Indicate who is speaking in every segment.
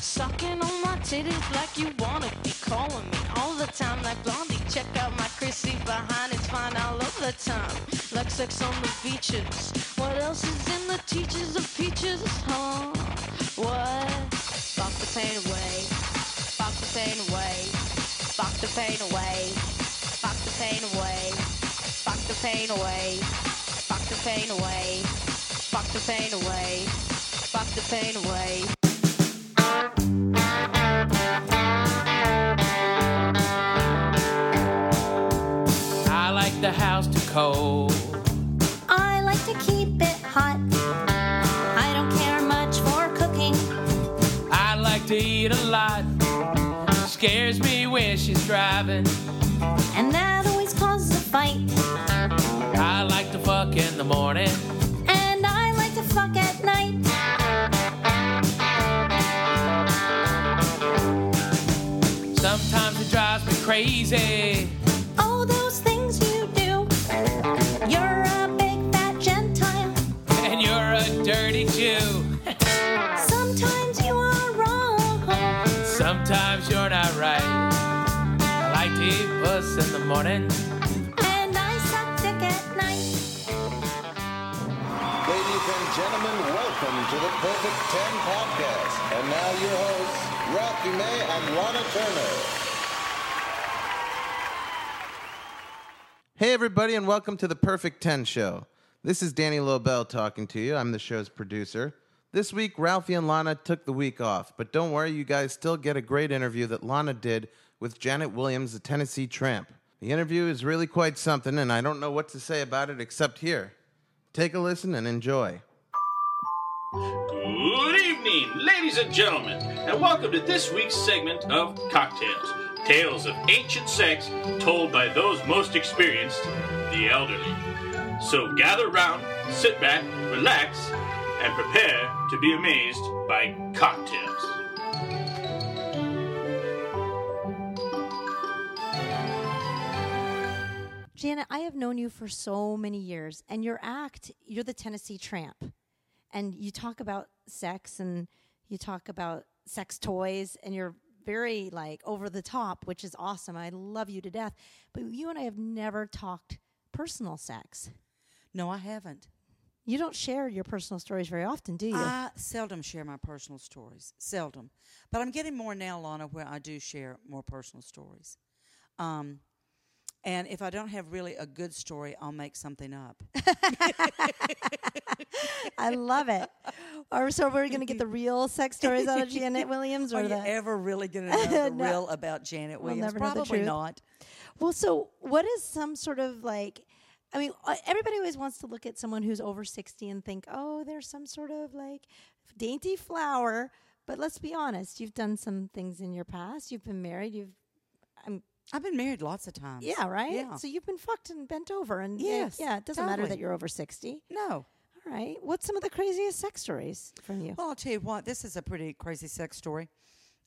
Speaker 1: Sucking on my titties like you wanna be calling me all the time like Blondie. Check out my Chrissy behind, it's fine all of the time. Like sex on the beaches. What else is in the teachers of peaches? Huh? What? Fuck the pain away. Fuck the pain away. Fuck the pain away. Fuck the pain away. Fuck the pain away. Fuck the pain away. Fuck the pain away. Fuck the pain away.
Speaker 2: I like the house too cold.
Speaker 3: I like to keep it hot. I don't care much for cooking.
Speaker 2: I like to eat a lot. Scares me when she's driving.
Speaker 3: And that always causes a fight.
Speaker 2: I like to fuck in the morning.
Speaker 3: And I like to fuck at
Speaker 2: Sometimes it drives me crazy.
Speaker 3: All those things you do. You're a big fat Gentile.
Speaker 2: And you're a dirty Jew.
Speaker 3: Sometimes you are wrong.
Speaker 2: Sometimes you're not right. I like to eat puss in the morning.
Speaker 3: And I suck dick at night.
Speaker 4: Ladies and gentlemen, welcome to the Perfect 10 podcast. And now your hosts, Ralphie May and Lahna Turner.
Speaker 5: Hey, everybody, and welcome to the Perfect 10 Show. This is Danny Lobel talking to you. I'm the show's producer. This week, Ralphie and Lahna took the week off, but don't worry, you guys still get a great interview that Lahna did with Janet Williams, the Tennessee Tramp. The interview is really quite something, and I don't know what to say about it except here. Take a listen and enjoy.
Speaker 6: Good evening, ladies and gentlemen, and welcome to this week's segment of Cocktails Tales of Ancient Sex told by those most experienced, the elderly. So gather round, sit back, relax, and prepare to be amazed by cocktails.
Speaker 7: Janet, I have known you for so many years, and your act, you're the Tennessee Tramp. And you talk about sex and you talk about sex toys, and you're very like over the top, which is awesome. I love you to death. But you and I have never talked personal sex.
Speaker 8: No, I haven't.
Speaker 7: You don't share your personal stories very often, do you?
Speaker 8: I seldom share my personal stories. Seldom. But I'm getting more now, Lahna, where I do share more personal stories. Um, and if I don't have really a good story, I'll make something up.
Speaker 7: I love it. Or so we're going to get the real sex stories out of Janet Williams, or
Speaker 8: Are you
Speaker 7: the
Speaker 8: ever really going to know the
Speaker 7: No.
Speaker 8: real about Janet
Speaker 7: We'll
Speaker 8: Williams?
Speaker 7: the
Speaker 8: Probably not.
Speaker 7: Well, so what is some sort of like? I mean, uh, everybody always wants to look at someone who's over sixty and think, "Oh, there's some sort of like dainty flower." But let's be honest, you've done some things in your past. You've been married. You've,
Speaker 8: I've been married lots of times.
Speaker 7: yeah, right.
Speaker 8: Yeah.
Speaker 7: So you've been fucked and bent over, and uh,
Speaker 8: Yes,
Speaker 7: yeah, it doesn't matter that you're over sixty.
Speaker 8: no.
Speaker 7: All right. What's some of the craziest sex stories from you?
Speaker 8: Well, I'll tell you what, this is a pretty crazy sex story.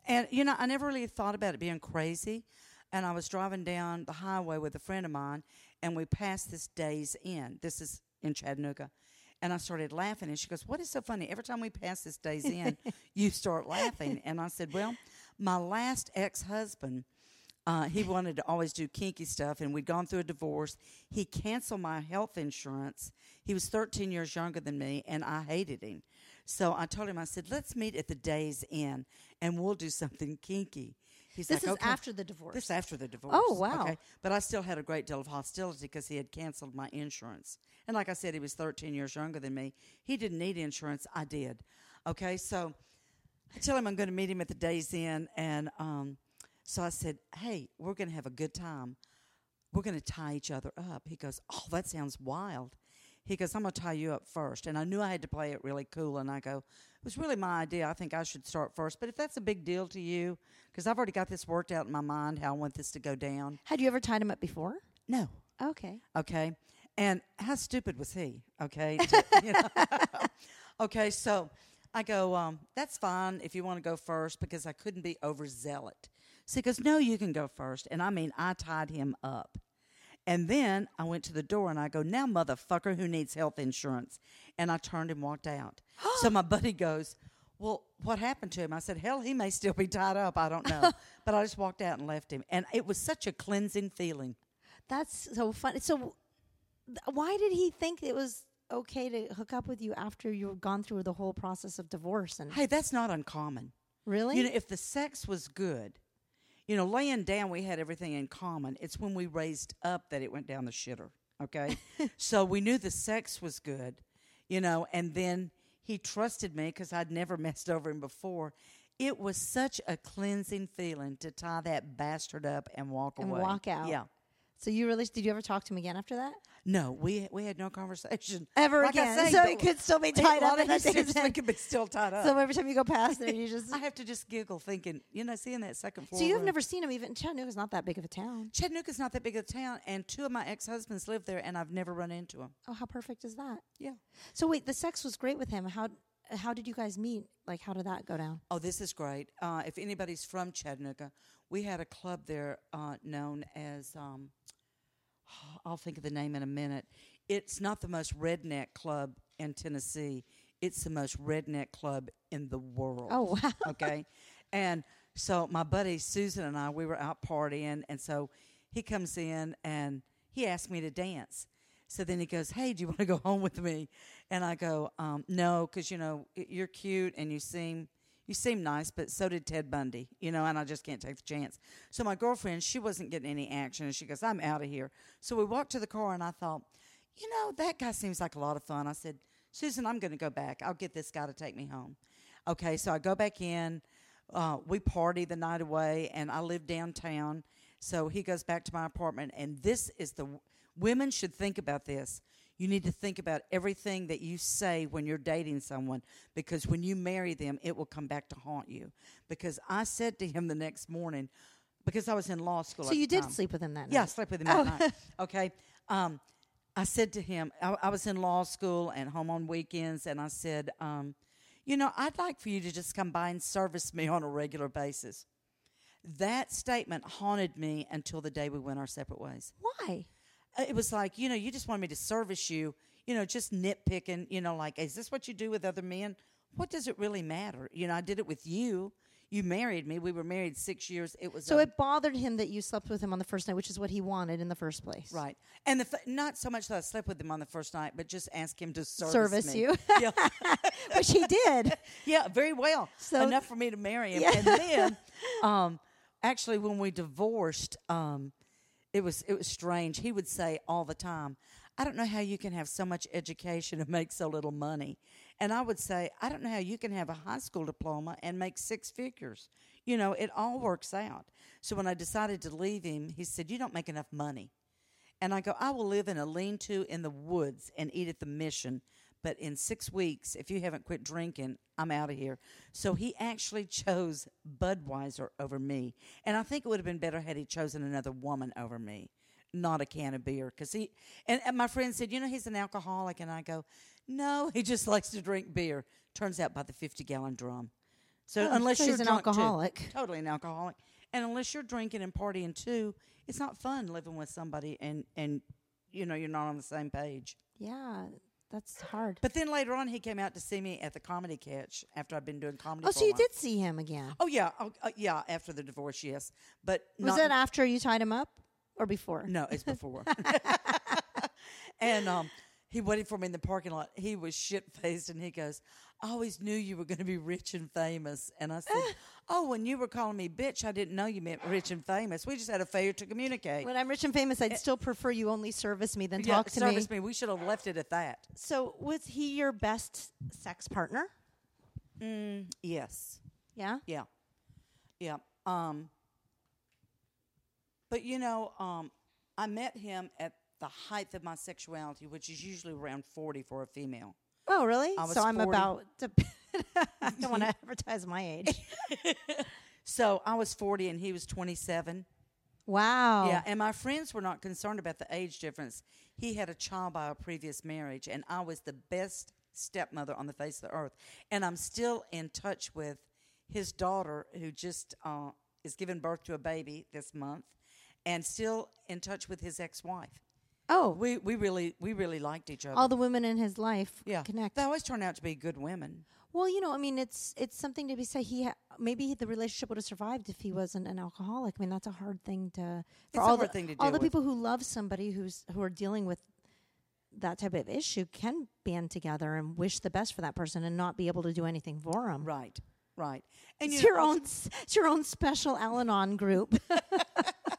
Speaker 8: And, you know, I never really thought about it being crazy. And I was driving down the highway with a friend of mine, and we passed this Days Inn. This is in Chattanooga. And I started laughing, and she goes, What is so funny? Every time we pass this Days Inn, you start laughing. And I said, Well, my last ex husband, uh, he wanted to always do kinky stuff, and we'd gone through a divorce. He canceled my health insurance. He was 13 years younger than me, and I hated him. So I told him, I said, let's meet at the Days Inn, and we'll do something kinky. He's
Speaker 7: This
Speaker 8: like,
Speaker 7: is
Speaker 8: "Okay."
Speaker 7: after the divorce.
Speaker 8: This is after the divorce.
Speaker 7: Oh, wow.
Speaker 8: Okay, but I still had a great deal of hostility because he had canceled my insurance, and like I said, he was 13 years younger than me. He didn't need insurance. I did. Okay, so I tell him I'm going to meet him at the Days Inn, and um, so I said, "Hey, we're going to have a good time. We're going to tie each other up." He goes, "Oh, that sounds wild." He goes, "I'm going to tie you up first. and I knew I had to play it really cool, and I go, "It was really my idea. I think I should start first. But if that's a big deal to you, because I've already got this worked out in my mind how I want this to go down."
Speaker 7: Had you ever tied him up before?
Speaker 8: No,
Speaker 7: Okay.
Speaker 8: okay. And how stupid was he? Okay, to- you know? okay. So I go, um, that's fine if you want to go first because I couldn't be overzealot. So he goes, no, you can go first. And I mean, I tied him up. And then I went to the door and I go, now, motherfucker, who needs health insurance? And I turned and walked out. so my buddy goes, Well, what happened to him? I said, hell, he may still be tied up. I don't know. but I just walked out and left him. And it was such a cleansing feeling.
Speaker 7: That's so fun. So, why did he think it was okay to hook up with you after you've gone through the whole process of divorce? And
Speaker 8: Hey, that's not uncommon.
Speaker 7: really,
Speaker 8: You know, if the sex was good, you know, laying down, we had everything in common. It's when we raised up that it went down the shitter. Okay. so we knew the sex was good, you know, and then he trusted me because I'd never messed over him before. It was such a cleansing feeling to tie that bastard up and walk
Speaker 7: and
Speaker 8: away.
Speaker 7: walk out.
Speaker 8: Yeah.
Speaker 7: So you really did you ever talk to him again after that?
Speaker 8: No, we we had no conversation
Speaker 7: Ever
Speaker 8: Like I
Speaker 7: again.
Speaker 8: say,
Speaker 7: So it could still be tied up in that
Speaker 8: he
Speaker 7: days
Speaker 8: seriously
Speaker 7: end.
Speaker 8: could be still tied up.
Speaker 7: So every time you go past there, you just.
Speaker 8: I have to just giggle, thinking, you know, seeing that second floor.
Speaker 7: so you've
Speaker 8: room.
Speaker 7: never seen him even. Chattanooga's not that big of a town.
Speaker 8: Chattanooga's not that big of a town, and two of my ex husbands live there, and I've never run into them.
Speaker 7: Oh, how perfect is that?
Speaker 8: Yeah.
Speaker 7: So wait, the sex was great with him. How how did you guys meet? Like, how did that go down?
Speaker 8: Oh, this is great. Uh, if anybody's from Chattanooga, we had a club there uh, known as, um, I'll think of the name in a minute. It's not the most redneck club in Tennessee, it's the most redneck club in the world.
Speaker 7: Oh, wow.
Speaker 8: Okay. And so my buddy Susan and I, we were out partying, and so he comes in and he asked me to dance. So then he goes, "Hey, do you want to go home with me?" And I go, um, "No, because you know you're cute and you seem you seem nice, but so did Ted Bundy, you know, and I just can't take the chance." So my girlfriend, she wasn't getting any action, and she goes, "I'm out of here." So we walked to the car, and I thought, you know, that guy seems like a lot of fun. I said, "Susan, I'm going to go back. I'll get this guy to take me home." Okay, so I go back in. Uh, we party the night away, and I live downtown. So he goes back to my apartment, and this is the women should think about this. You need to think about everything that you say when you're dating someone because when you marry them, it will come back to haunt you. Because I said to him the next morning, because I was in law school.
Speaker 7: So you did
Speaker 8: time.
Speaker 7: sleep with him that night?
Speaker 8: Yeah, I slept with him that night. Okay. Um, I said to him, I, I was in law school and home on weekends, and I said, um, you know, I'd like for you to just come by and service me on a regular basis. That statement haunted me until the day we went our separate ways.
Speaker 7: Why?
Speaker 8: Uh, It was like, you know, you just wanted me to service you, you know, just nitpicking, you know, like, is this what you do with other men? What does it really matter? You know, I did it with you. You married me. We were married six years. It was
Speaker 7: So
Speaker 8: a
Speaker 7: it bothered him that you slept with him on the first night, which is what he wanted in the first place.
Speaker 8: Right. And the f- not so much that I slept with him on the first night, but just ask him to service,
Speaker 7: Service
Speaker 8: me.
Speaker 7: you.
Speaker 8: yeah.
Speaker 7: Which he did.
Speaker 8: yeah, very well.
Speaker 7: So-
Speaker 8: Enough for me to marry him.
Speaker 7: Yeah.
Speaker 8: And then um actually when we divorced, um it was it was strange. He would say all the time, I don't know how you can have so much education and make so little money. And I would say, I don't know how you can have a high school diploma and make six figures. You know, it all works out. So when I decided to leave him, he said, You don't make enough money. And I go, I will live in a lean to in the woods and eat at the mission. But in six weeks, if you haven't quit drinking, I'm out of here. So he actually chose Budweiser over me. And I think it would have been better had he chosen another woman over me, not a can of beer. Because he, and, and my friend said, You know, he's an alcoholic. And I go, No, he just likes to drink beer. Turns out by the 50 gallon drum. So
Speaker 7: Oh,
Speaker 8: unless
Speaker 7: so
Speaker 8: you're
Speaker 7: an
Speaker 8: drunk too-
Speaker 7: alcoholic.
Speaker 8: totally an alcoholic. And unless you're drinking and partying too, it's not fun living with somebody and and you know you're not on the same page.
Speaker 7: Yeah, that's hard.
Speaker 8: But then later on, he came out to see me at the comedy catch after I'd been doing comedy.
Speaker 7: oh, so you did see him again?
Speaker 8: Oh yeah, oh, uh, yeah. After the divorce, yes. But
Speaker 7: Was
Speaker 8: not,
Speaker 7: that after you tied him up or before?
Speaker 8: No, it's before. and um, he waited for me in the parking lot. He was shit faced, and he goes, "I always knew you were going to be rich and famous." And I said, "Oh, when you were calling me bitch, I didn't know you meant rich and famous. We just had a failure to communicate."
Speaker 7: When I'm rich and famous, I'd still prefer you only service me than
Speaker 8: yeah,
Speaker 7: talk to
Speaker 8: service
Speaker 7: me.
Speaker 8: me. We should have left it at that.
Speaker 7: So, was he your best sex partner?
Speaker 8: Yes.
Speaker 7: Yeah.
Speaker 8: Yeah. Yeah. Um, but you know, um, I met him at the height of my sexuality, which is usually around 40 for a female.
Speaker 7: Oh, really? So I'm about to. I don't want to advertise my age.
Speaker 8: So I was 40 and he was 27.
Speaker 7: Wow.
Speaker 8: Yeah, and my friends were not concerned about the age difference. He had a child by a previous marriage, and I was the best stepmother on the face of the earth. And I'm still in touch with his daughter, who just uh, is giving birth to a baby this month, and still in touch with his ex-wife.
Speaker 7: Oh,
Speaker 8: We we really we really liked each other.
Speaker 7: all the women in his life
Speaker 8: yeah,
Speaker 7: connect.
Speaker 8: They always turn out to be good women.
Speaker 7: Well, you know, I mean, it's it's something to be said. He ha- maybe the relationship would have survived if he wasn't an alcoholic. I mean, that's a hard thing to
Speaker 8: It's
Speaker 7: for
Speaker 8: a
Speaker 7: all
Speaker 8: hard
Speaker 7: the
Speaker 8: thing to
Speaker 7: all
Speaker 8: deal
Speaker 7: the
Speaker 8: with.
Speaker 7: people who love somebody who's who are dealing with that type of issue can band together and wish the best for that person and not be able to do anything for them.
Speaker 8: Right, right. And
Speaker 7: It's
Speaker 8: you
Speaker 7: your
Speaker 8: know,
Speaker 7: own s- it's your own special Al-Anon group.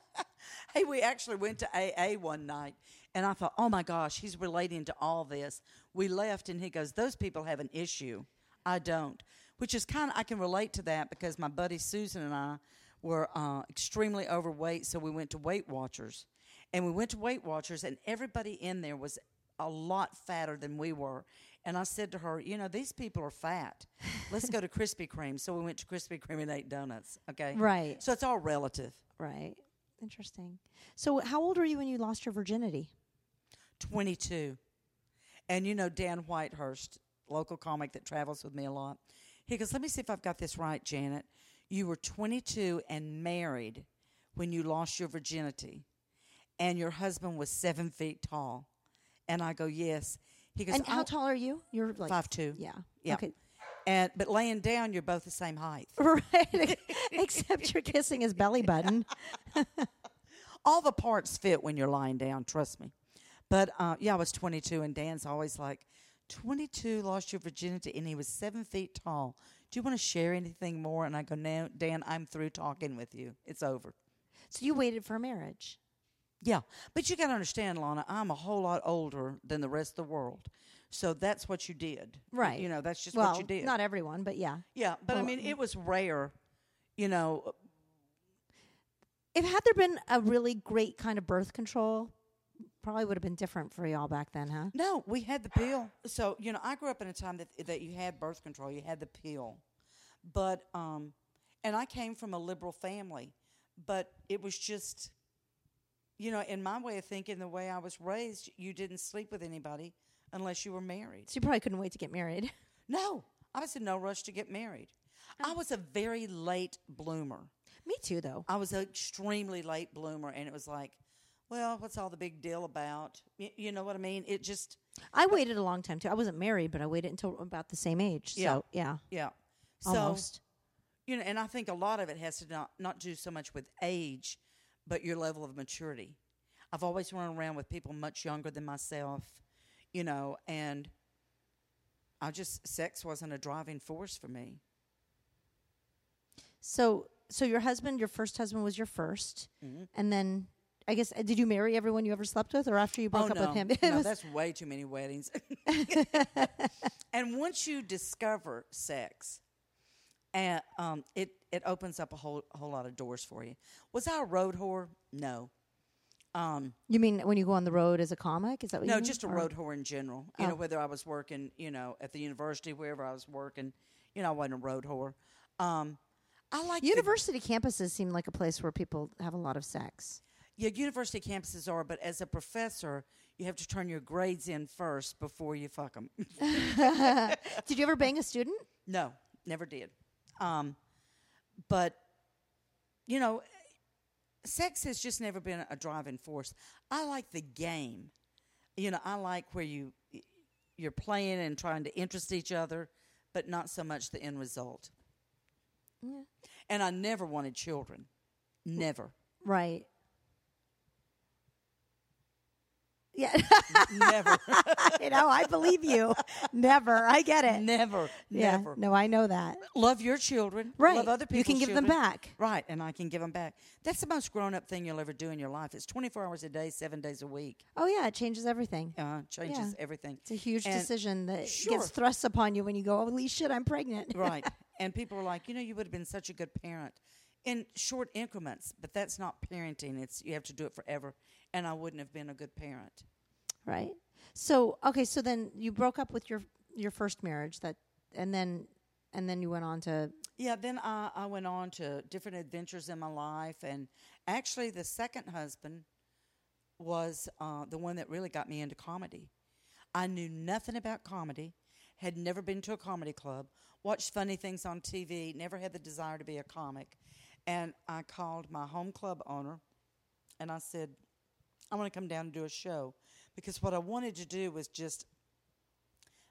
Speaker 8: Hey, we actually went to AA one night, and I thought, oh my gosh, he's relating to all this. We left, and he goes, Those people have an issue. I don't. Which is kind of, I can relate to that because my buddy Susan and I were uh, extremely overweight, so we went to Weight Watchers. And we went to Weight Watchers, and everybody in there was a lot fatter than we were. And I said to her, You know, these people are fat. Let's go to Krispy Kreme. So we went to Krispy Kreme and ate donuts. Okay.
Speaker 7: Right.
Speaker 8: So it's all relative.
Speaker 7: right. Interesting. So, how old were you when you lost your virginity?
Speaker 8: 22. And you know Dan Whitehurst, local comic that travels with me a lot. He goes, Let me see if I've got this right, Janet. You were 22 and married when you lost your virginity, and your husband was seven feet tall. And I go, Yes. He goes,
Speaker 7: And how
Speaker 8: "Oh,
Speaker 7: tall are you? You're like
Speaker 8: Five two.
Speaker 7: Yeah.
Speaker 8: Yeah.
Speaker 7: Okay.
Speaker 8: And but laying down, you're both the same height.
Speaker 7: Right. Except you're kissing his belly button.
Speaker 8: all the parts fit when you're lying down. Trust me. But uh, yeah, I was 22, and Dan's always like, 22, lost your virginity, and he was seven feet tall. Do you want to share anything more? And I go, no, Dan, I'm through talking with you. It's over.
Speaker 7: So you waited for a marriage.
Speaker 8: Yeah, but you got to understand, Lahna, I'm a whole lot older than the rest of the world. So that's what you did.
Speaker 7: Right.
Speaker 8: You know, that's just
Speaker 7: well,
Speaker 8: what you did.
Speaker 7: not everyone, but yeah.
Speaker 8: yeah, but I mean, it was rare, you know,
Speaker 7: If had there been a really great kind of birth control, probably would have been different for y'all back then, huh?
Speaker 8: No, we had the pill. So you know, I grew up in a time that that you had birth control. You had the pill, but um, and I came from a liberal family, but it was just, you know, in my way of thinking, the way I was raised, you didn't sleep with anybody unless you were married.
Speaker 7: So you probably couldn't wait to get married.
Speaker 8: No, I was in no rush to get married. I oh. was a very late bloomer.
Speaker 7: Me too, though.
Speaker 8: I was an extremely late bloomer, and it was like, well, what's all the big deal about? Y- You know what I mean? It just.
Speaker 7: I waited a long time too. I wasn't married, but I waited until about the same age.
Speaker 8: Yeah.
Speaker 7: So yeah,
Speaker 8: Yeah. So,
Speaker 7: almost.
Speaker 8: you know, and I think a lot of it has to not not do so much with age, but your level of maturity. I've always run around with people much younger than myself, you know, and I just sex wasn't a driving force for me.
Speaker 7: So so your husband, your first husband, was your 1st
Speaker 8: Mm-hmm.
Speaker 7: and then I guess uh, did you marry everyone you ever slept with, or after you broke
Speaker 8: oh
Speaker 7: up
Speaker 8: no,
Speaker 7: with him?
Speaker 8: No, that's way too many weddings. and once you discover sex, and um, it it opens up a whole whole lot of doors for you. Was I a road whore? No. Um,
Speaker 7: you mean when you go on the road as a comic? Is that what
Speaker 8: no,
Speaker 7: you mean?
Speaker 8: just a
Speaker 7: Or-
Speaker 8: road whore in general. You know,
Speaker 7: Oh.
Speaker 8: whether I was working, you know, at the university, wherever I was working, you know, I wasn't a road whore. Um, I like the-
Speaker 7: University campuses seem like a place where people have a lot of sex.
Speaker 8: yeah, university campuses are, but as a professor, you have to turn your grades in first before you fuck them.
Speaker 7: Did you ever bang a student?
Speaker 8: no, never did. Um, but you know, sex has just never been a driving force. I like the game. You know, I like where you you're playing and trying to interest each other, but not so much the end result. Yeah. And I never wanted children. Never.
Speaker 7: Right. Yeah,
Speaker 8: never.
Speaker 7: you know, I believe you. Never. I get it.
Speaker 8: never.
Speaker 7: Yeah.
Speaker 8: Never.
Speaker 7: No, I know that.
Speaker 8: Love your children.
Speaker 7: Right.
Speaker 8: Love other
Speaker 7: people.
Speaker 8: You
Speaker 7: can give them back.
Speaker 8: Right, and I can give them back. That's the most grown up thing you'll ever do in your life. It's 24 hours a day, seven days a week.
Speaker 7: Oh yeah, it changes everything.
Speaker 8: Uh, changes
Speaker 7: Yeah.
Speaker 8: everything.
Speaker 7: It's a huge
Speaker 8: And-
Speaker 7: decision that
Speaker 8: Sure.
Speaker 7: gets thrust upon you when you go, "Holy shit, I'm pregnant."
Speaker 8: right. And people are like, you know, you would have been such a good parent in short increments, but that's not parenting. It's you have to do it forever. And I wouldn't have been a good parent.
Speaker 7: right. So okay, so then you broke up with your your first marriage that, and then and then you went on to
Speaker 8: Yeah, then I, I went on to different adventures in my life. And actually, the second husband was uh, the one that really got me into comedy. I knew nothing about comedy, had never been to a comedy club, watched funny things on TV, never had the desire to be a comic. And I called my home club owner and I said, I want to come down and do a show because what I wanted to do was just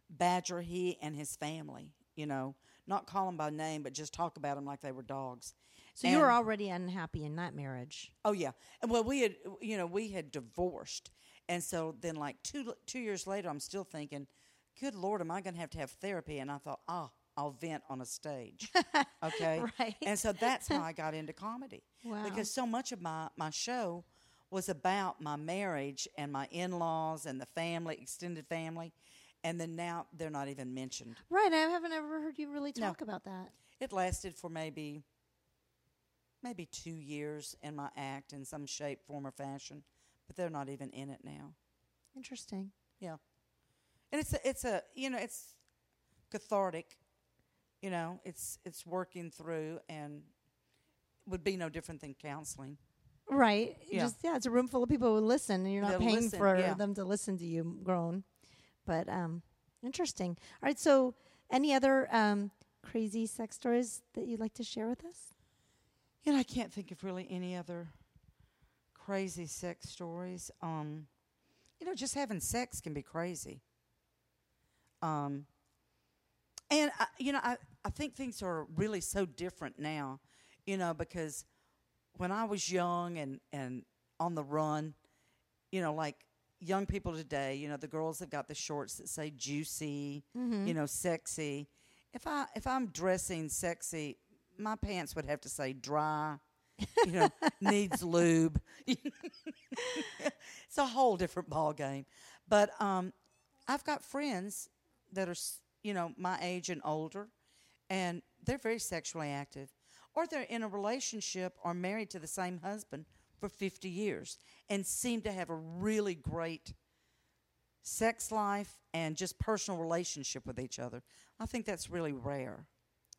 Speaker 8: badger he and his family. you know, not call them by name, but just talk about them like they were dogs.
Speaker 7: So you were already unhappy in that marriage.
Speaker 8: Oh yeah. And well, we had you know we had divorced, and so then like two two years later, I'm still thinking, good lord, am I going to have to have therapy? And I thought, ah, I'll vent on a stage, okay?
Speaker 7: Right.
Speaker 8: And so that's how I got into comedy.
Speaker 7: Wow.
Speaker 8: Because so much of my my show was about my marriage and my in-laws and the family, extended family, and then now they're not even mentioned.
Speaker 7: Right. I haven't ever heard you really
Speaker 8: No.
Speaker 7: talk about that.
Speaker 8: It lasted for maybe maybe two years in my act in some shape, form, or fashion, but they're not even in it now.
Speaker 7: Interesting.
Speaker 8: Yeah, and it's a, it's a you know it's cathartic. You know, it's it's working through and would be no different than counseling.
Speaker 7: Right.
Speaker 8: Yeah.
Speaker 7: Just yeah, it's a room full of people who listen, and you're not
Speaker 8: They'll
Speaker 7: paying
Speaker 8: listen,
Speaker 7: for
Speaker 8: yeah.
Speaker 7: them to listen to you groan. But um, interesting. All right. So, any other um, crazy sex stories that you'd like to share with us?
Speaker 8: You know, I can't think of really any other crazy sex stories. Um, you know, just having sex can be crazy. Um, and I, you know, I, I think things are really so different now. You know, because when I was young and and on the run, you know, like young people today, you know, the girls have got the shorts that say juicy, you know, sexy. If I if I'm dressing sexy, my pants would have to say dry, you know, needs lube. it's a whole different ball game. But um, I've got friends that are, you know, my age and older, and they're very sexually active, or they're in a relationship or married to the same husband for 50 years and seem to have a really great sex life and just personal relationship with each other. I think that's really rare.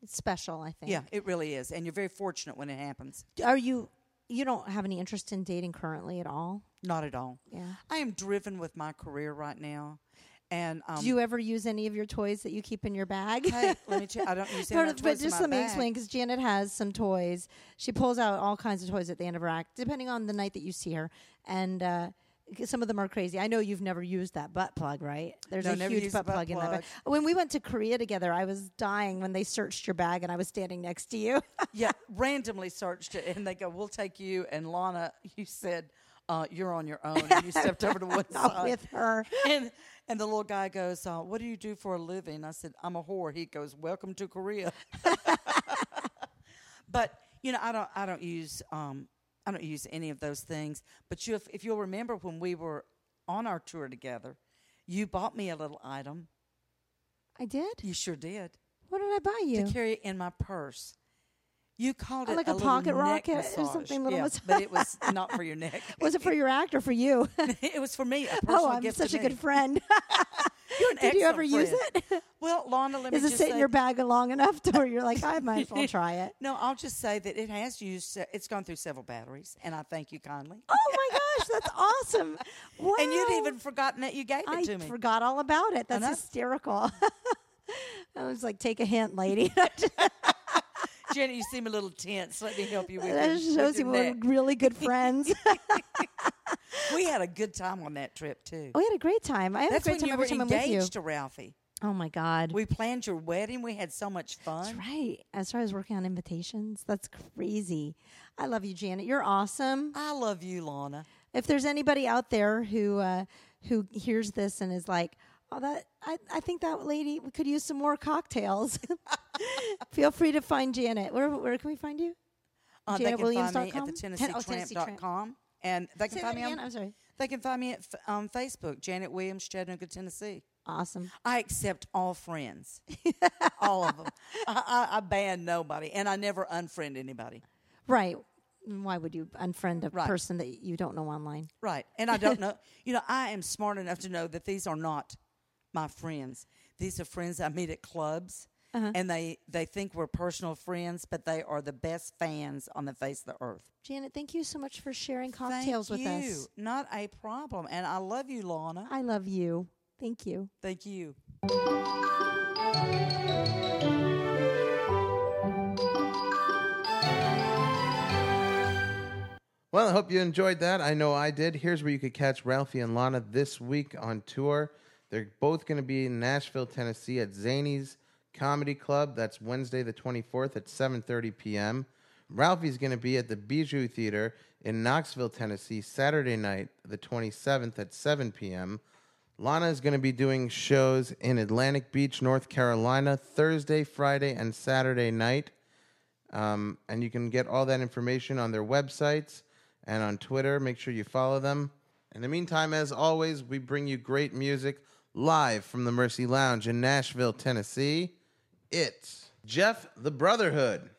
Speaker 7: It's special, I think.
Speaker 8: Yeah, it really is. And you're very fortunate when it happens.
Speaker 7: Are you? You don't have any interest in dating currently at all?
Speaker 8: Not at all.
Speaker 7: Yeah.
Speaker 8: I am driven with my career right now. And um,
Speaker 7: Do you ever use any of your toys that you keep in your bag?
Speaker 8: hey, let me tell I don't use any
Speaker 7: But, but
Speaker 8: toys in
Speaker 7: just let me
Speaker 8: bag.
Speaker 7: explain because Janet has some toys. She pulls out all kinds of toys at the end of her act, depending on the night that you see her. And uh, some of them are crazy. I know you've never used that butt plug, right? There's
Speaker 8: No,
Speaker 7: a huge butt
Speaker 8: butt
Speaker 7: plug in that bag. When we went to Korea together, I was dying when they searched your bag and I was standing next to you.
Speaker 8: yeah, randomly searched it, and they go, "We'll take you." And Lahna, you said, uh, "You're on your own." And you stepped over to one side
Speaker 7: with her.
Speaker 8: And and the little guy goes, uh, "What do you do for a living?" I said, "I'm a whore." He goes, "Welcome to Korea." but you know, I don't, I don't use, um, I don't use any of those things. But you, if, if you'll remember when we were on our tour together, you bought me a little item.
Speaker 7: I did?
Speaker 8: You sure did
Speaker 7: What did I buy you?
Speaker 8: to carry in my purse. You called it
Speaker 7: like
Speaker 8: a,
Speaker 7: a pocket rocket or something, little mas-
Speaker 8: but it was not for your neck.
Speaker 7: Was it for your act or for you?
Speaker 8: it was for me. A oh, personal
Speaker 7: oh, I'm such a
Speaker 8: me.
Speaker 7: good friend.
Speaker 8: You're an
Speaker 7: Did you ever
Speaker 8: excellent
Speaker 7: use it?
Speaker 8: Well, Lahna, let me
Speaker 7: Is it sit in your bag long enough to where you're like, I might as well try it?
Speaker 8: No, I'll just say that it has used. se- It's gone through several batteries, and I thank you kindly.
Speaker 7: Oh my gosh, that's awesome! Wow.
Speaker 8: And you'd even forgotten that you gave it
Speaker 7: I
Speaker 8: to me.
Speaker 7: forgot all about it. That's
Speaker 8: know.
Speaker 7: hysterical. I was like, take a hint, lady.
Speaker 8: Jenny, you seem a little tense. Let me help you with
Speaker 7: that
Speaker 8: with
Speaker 7: shows you we're really good friends.
Speaker 8: We had a good time on that trip too.
Speaker 7: we had a great time. I had
Speaker 8: That's
Speaker 7: a great time
Speaker 8: you
Speaker 7: every time I'm with you.
Speaker 8: engaged to Ralphie.
Speaker 7: Oh my god.
Speaker 8: We planned your wedding. We had so much fun.
Speaker 7: That's right. As far as working on invitations, that's crazy. I love you, Janet. You're awesome.
Speaker 8: I love you, Lahna.
Speaker 7: If there's anybody out there who uh, who hears this and is like, "Oh, that I, I think that lady we could use some more cocktails," feel free to find Janet. Where where can we find you?
Speaker 8: Uh, they can find me at the
Speaker 7: Ten- oh, Tennessee.
Speaker 8: And they can
Speaker 7: Say
Speaker 8: find me
Speaker 7: again.
Speaker 8: on
Speaker 7: I'm sorry.
Speaker 8: They can find me at f- on Facebook, Janet Williams, Chattanooga, Tennessee.
Speaker 7: Awesome.
Speaker 8: I accept all friends, all of them. I, I, I ban nobody, and I never unfriend anybody.
Speaker 7: Right. Why would you unfriend a
Speaker 8: Right.
Speaker 7: person that you don't know online?
Speaker 8: Right, and I don't know. You know, I am smart enough to know that these are not my friends. These are friends I meet at clubs,
Speaker 7: Uh-huh.
Speaker 8: and they they think we're personal friends, but they are the best fans on the face of the earth.
Speaker 7: Janet, thank you so much for sharing cocktails
Speaker 8: Thank
Speaker 7: with
Speaker 8: you.
Speaker 7: us.
Speaker 8: Not a problem, and I love you, Lahna.
Speaker 7: I love you. Thank you.
Speaker 8: Thank you.
Speaker 5: Well, I hope you enjoyed that. I know I did. Here's where you could catch Ralphie and Lahna this week on tour. They're both going to be in Nashville, Tennessee at Zany's Comedy Club. That's Wednesday the 24th at 7:30 p.m. Ralphie's going to be at the Bijou Theater in Knoxville, Tennessee, Saturday night, the 27th at 7 p.m. Lahna is going to be doing shows in Atlantic Beach, North Carolina, Thursday, Friday, and Saturday night. Um, and you can get all that information on their websites and on Twitter. Make sure you follow them. In the meantime, as always, we bring you great music live from the Mercy Lounge in Nashville, Tennessee. It's Jeff the Brotherhood.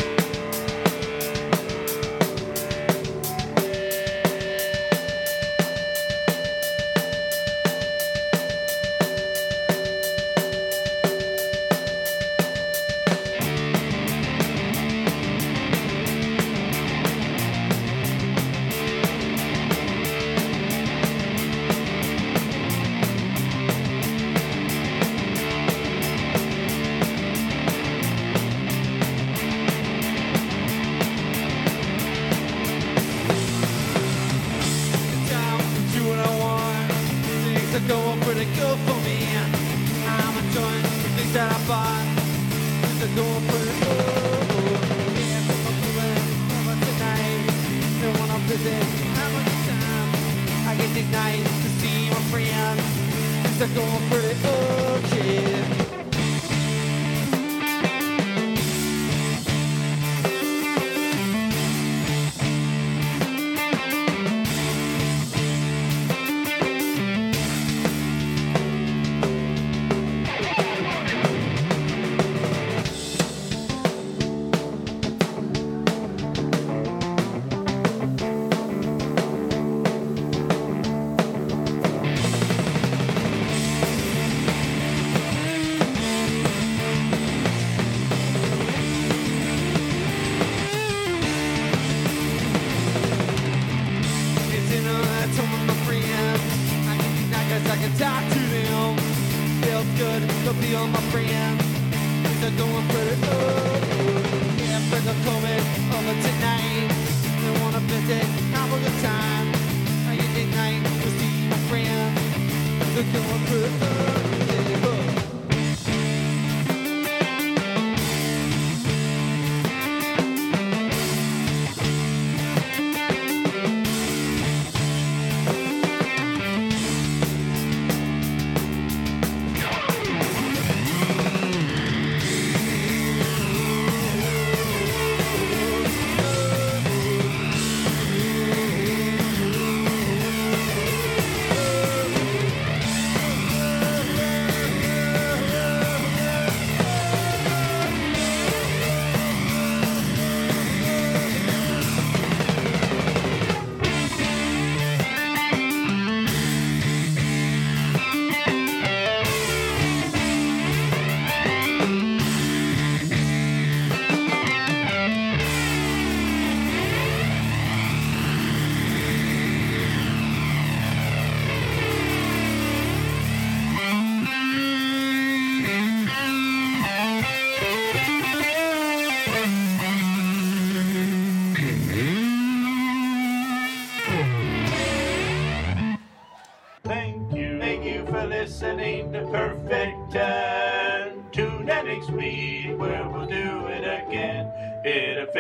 Speaker 2: Are going pretty good for me. I'm enjoying the things that I buy. Things are going pretty good. Yeah, I'm feeling over tonight. And when I'm busy, a good time. I get the night to see my friends. Things are going pretty okay.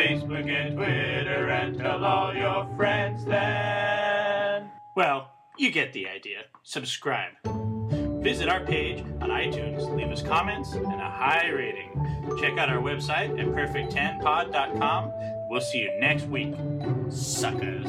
Speaker 6: Facebook and Twitter and tell all your friends then. Well, you get the idea. Subscribe. Visit our page on iTunes, leave us comments and a high rating. Check out our website at perfect10pod.com. We'll see you next week, suckers.